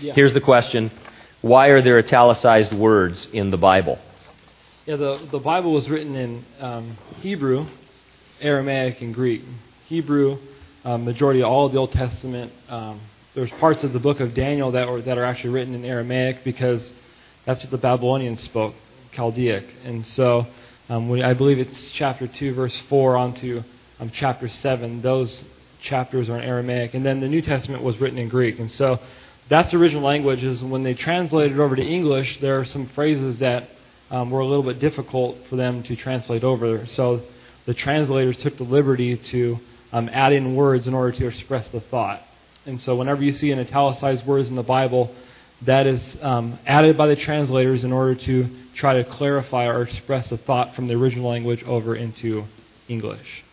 Yeah. Here's the question Why are there italicized words in the Bible? Yeah, the, the Bible was written in um, Hebrew, Aramaic, and Greek. Hebrew, um, majority of all of the Old Testament. Um, there's parts of the book of Daniel that, were, that are actually written in Aramaic because that's what the Babylonians spoke, Chaldaic. And so um, we, I believe it's chapter 2, verse 4 onto um, chapter 7. Those chapters are in Aramaic. And then the New Testament was written in Greek. And so that's original language. Is when they translated over to English, there are some phrases that um, were a little bit difficult for them to translate over. So the translators took the liberty to um, add in words in order to express the thought. And so whenever you see an italicized words in the Bible, that is um, added by the translators in order to try to clarify or express the thought from the original language over into English.